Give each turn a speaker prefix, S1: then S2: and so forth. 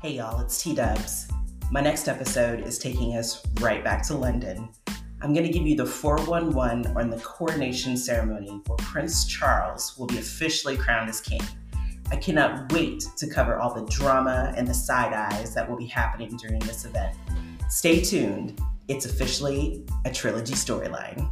S1: Hey y'all, it's T Dubs. My next episode is taking us right back to London. I'm going to give you the 411 on the coronation ceremony where Prince Charles will be officially crowned as king. I cannot wait to cover all the drama and the side eyes that will be happening during this event. Stay tuned, it's officially a trilogy storyline.